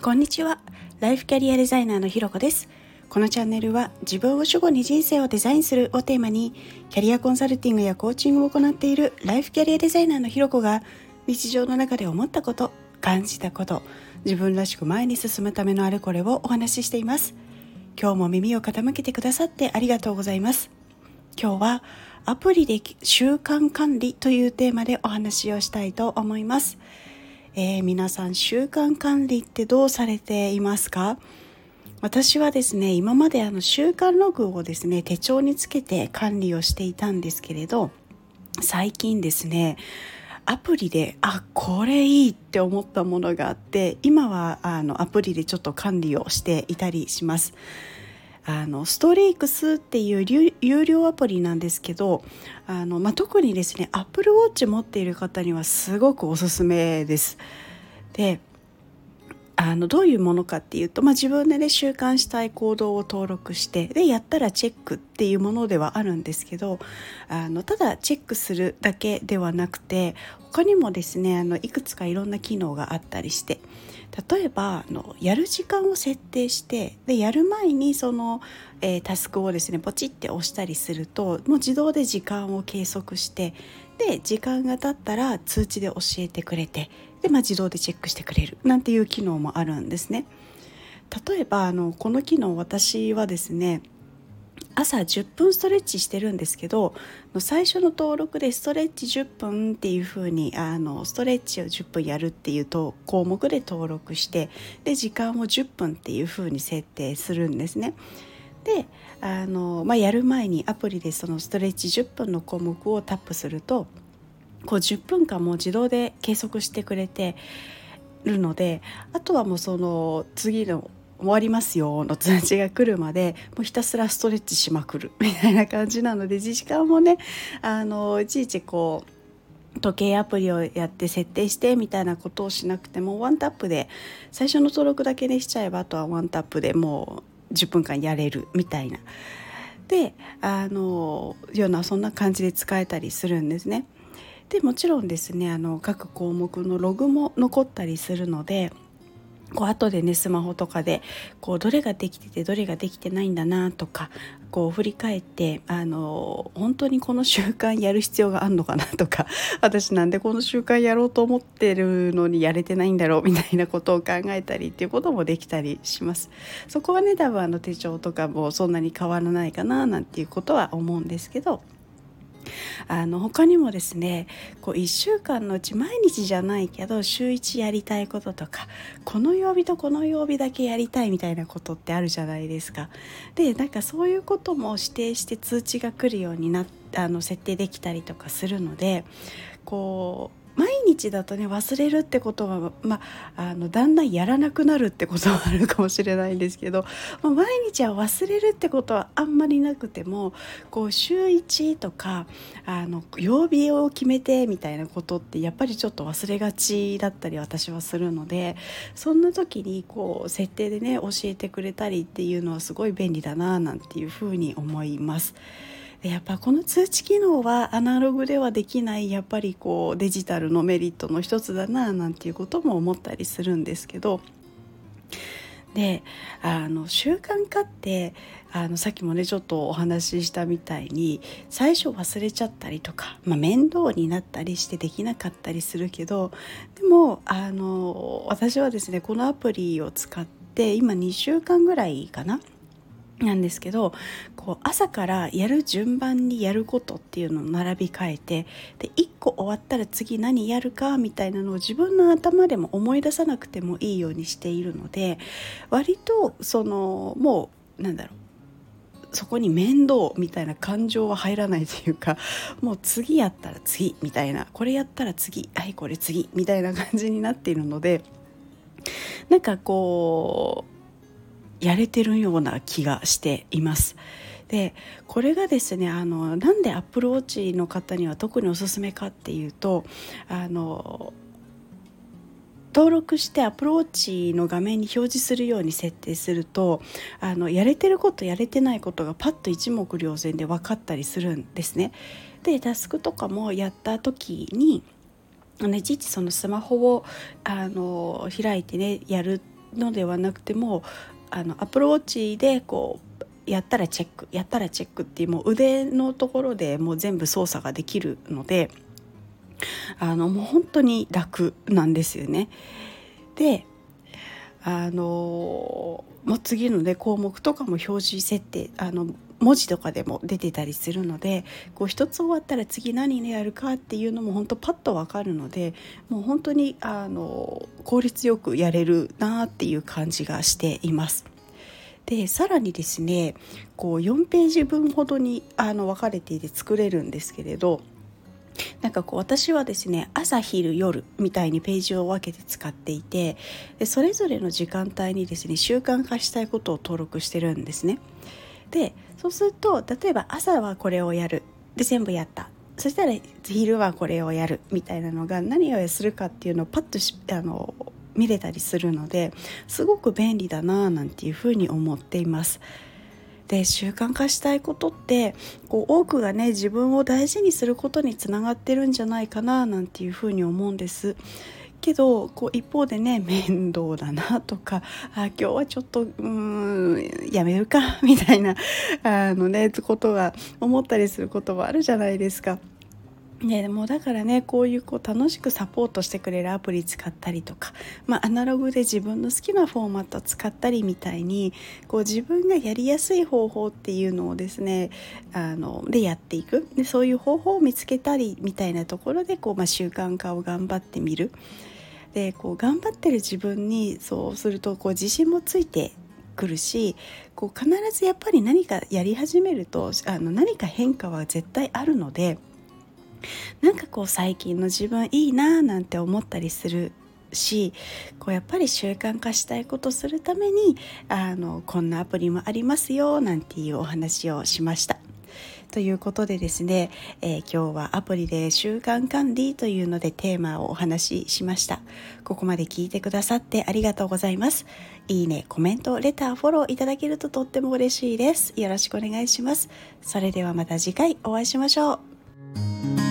こんにちは。ライフキャリアデザイナーのひろこです。このチャンネルは自分を主語に人生をデザインするをテーマにキャリアコンサルティングやコーチングを行っているライフキャリアデザイナーのひろこが日常の中で思ったこと感じたこと自分らしく前に進むためのあれこれをお話ししています。今日も耳を傾けてくださってありがとうございます。今日はアプリで習慣管理というテーマでお話をしたいと思います、えー、皆さん習慣管理ってどうされていますか？私はですね今まであの習慣ログをですね手帳につけて管理をしていたんですけれど最近ですねアプリであこれいいって思ったものがあって今はあのアプリでちょっと管理をしていたりします。あのストリークスっていう有料アプリなんですけどあの、まあ、特にですね Apple Watch 持っている方にはすごくおすすめです。であのどういうものかっていうと、まあ、自分でね習慣したい行動を登録してでやったらチェックっていうものではあるんですけどあのただチェックするだけではなくて他にもですねあのいくつかいろんな機能があったりして例えばあのやる時間を設定してでやる前にその、えー、タスクをですねポチって押したりするともう自動で時間を計測してで時間が経ったら通知で教えてくれてで、まあ、自動でチェックしてくれるなんていう機能もあるんですね。例えばあのこの機能私はですね朝10分ストレッチしてるんですけど最初の登録でストレッチ10分っていう風にあにストレッチを10分やるっていうと項目で登録してで時間を10分っていう風に設定するんですね。であの、まあ、やる前にアプリでそのストレッチ10分の項目をタップするとこう10分間も自動で計測してくれてるのであとはもうその次の終わりますよの通知が来るまでもうひたすらストレッチしまくる みたいな感じなので時間もねあのいちいちこう時計アプリをやって設定してみたいなことをしなくてもワンタップで最初の登録だけでしちゃえばあとはワンタップでもう10分間やれるみたいな。であのようなそんな感じで使えたりするんですね。でもちろんですねあの各項目のログも残ったりするのでこう後でねスマホとかでこうどれができててどれができてないんだなとかこう振り返ってあの本当にこの習慣やる必要があるのかなとか 私なんでこの習慣やろうと思ってるのにやれてないんだろうみたいなことを考えたりっていうこともできたりします。そこはね多分あの手帳とかもそんなに変わらないかななんていうことは思うんですけど。あの他にもですねこう1週間のうち毎日じゃないけど週1やりたいこととかこの曜日とこの曜日だけやりたいみたいなことってあるじゃないですか。でなんかそういうことも指定して通知が来るようになあの設定できたりとかするのでこう毎日だとね忘れるってことは、まあ、あのだんだんやらなくなるってことはあるかもしれないんですけど、まあ、毎日は忘れるってことはあんまりなくてもこう週1とかあの曜日を決めてみたいなことってやっぱりちょっと忘れがちだったり私はするのでそんな時にこう設定でね教えてくれたりっていうのはすごい便利だななんていうふうに思います。やっぱこの通知機能はアナログではできないやっぱりこうデジタルのメリットの一つだななんていうことも思ったりするんですけど。であの習慣化ってあのさっきもねちょっとお話ししたみたいに最初忘れちゃったりとか、まあ、面倒になったりしてできなかったりするけどでもあの私はですねこのアプリを使って今2週間ぐらいかななんですけどこう朝からやる順番にやることっていうのを並び替えてで1個終わったら次何やるかみたいなのを自分の頭でも思い出さなくてもいいようにしているので割とそのもうなんだろうそこに面倒みたいな感情は入らないというかもう次やったら次みたいなこれやったら次はいこれ次みたいな感じになっているのでなんかこうやれてるような気がしています。でこれがですねあのなんでアップルウォッチの方には特におすすめかっていうとあの登録してアプローチの画面に表示するように設定するとあのやれてることやれてないことがパッと一目瞭然で分かったりするんですね。でタスクとかもやった時にあのいちいちそのスマホをあの開いてねやるのではなくてもあのアプローチでこうやったらチェックやったらチェックっていうもう腕のところでもう全部操作ができるのであのもう本当に楽なんですよね。であのもう次のね項目とかも表示設定あの文字とかでも出てたりするのでこう一つ終わったら次何にやるかっていうのも本当パッと分かるのでもう本当にあの効率よくやれるなっていう感じがしています。でさらにですねこう4ページ分ほどにあの分かれていて作れるんですけれどなんかこう私はですね朝昼夜みたいにページを分けて使っていてそれぞれの時間帯にですね習慣化したいことを登録してるんですね。でそうすると例えば朝はこれをやるで全部やったそしたら昼はこれをやるみたいなのが何をするかっていうのをパッとしあの見れたりするのですごく便利だなぁなんていうふうに思っています。で習慣化したいことってこう多くがね自分を大事にすることにつながってるんじゃないかななんていうふうに思うんです。けどこう一方でね 面倒だなとかあ今日はちょっとうんやめるか みたいなあのねことが思ったりすることもあるじゃないですか。ね、でもだからねこういうこう楽しくサポートしてくれるアプリ使ったりとか、まあ、アナログで自分の好きなフォーマット使ったりみたいにこう自分がやりやすい方法っていうのをですねあのでやっていくでそういう方法を見つけたりみたいなところでこう、まあ、習慣化を頑張ってみる。でこう頑張ってる自分にそうするとこう自信もついてくるしこう必ずやっぱり何かやり始めるとあの何か変化は絶対あるのでなんかこう最近の自分いいなーなんて思ったりするしこうやっぱり習慣化したいことするためにあのこんなアプリもありますよなんていうお話をしました。ということでですね、えー、今日はアプリで習慣管理というのでテーマをお話ししました。ここまで聞いてくださってありがとうございます。いいね、コメント、レター、フォローいただけるととっても嬉しいです。よろしくお願いします。それではまた次回お会いしましょう。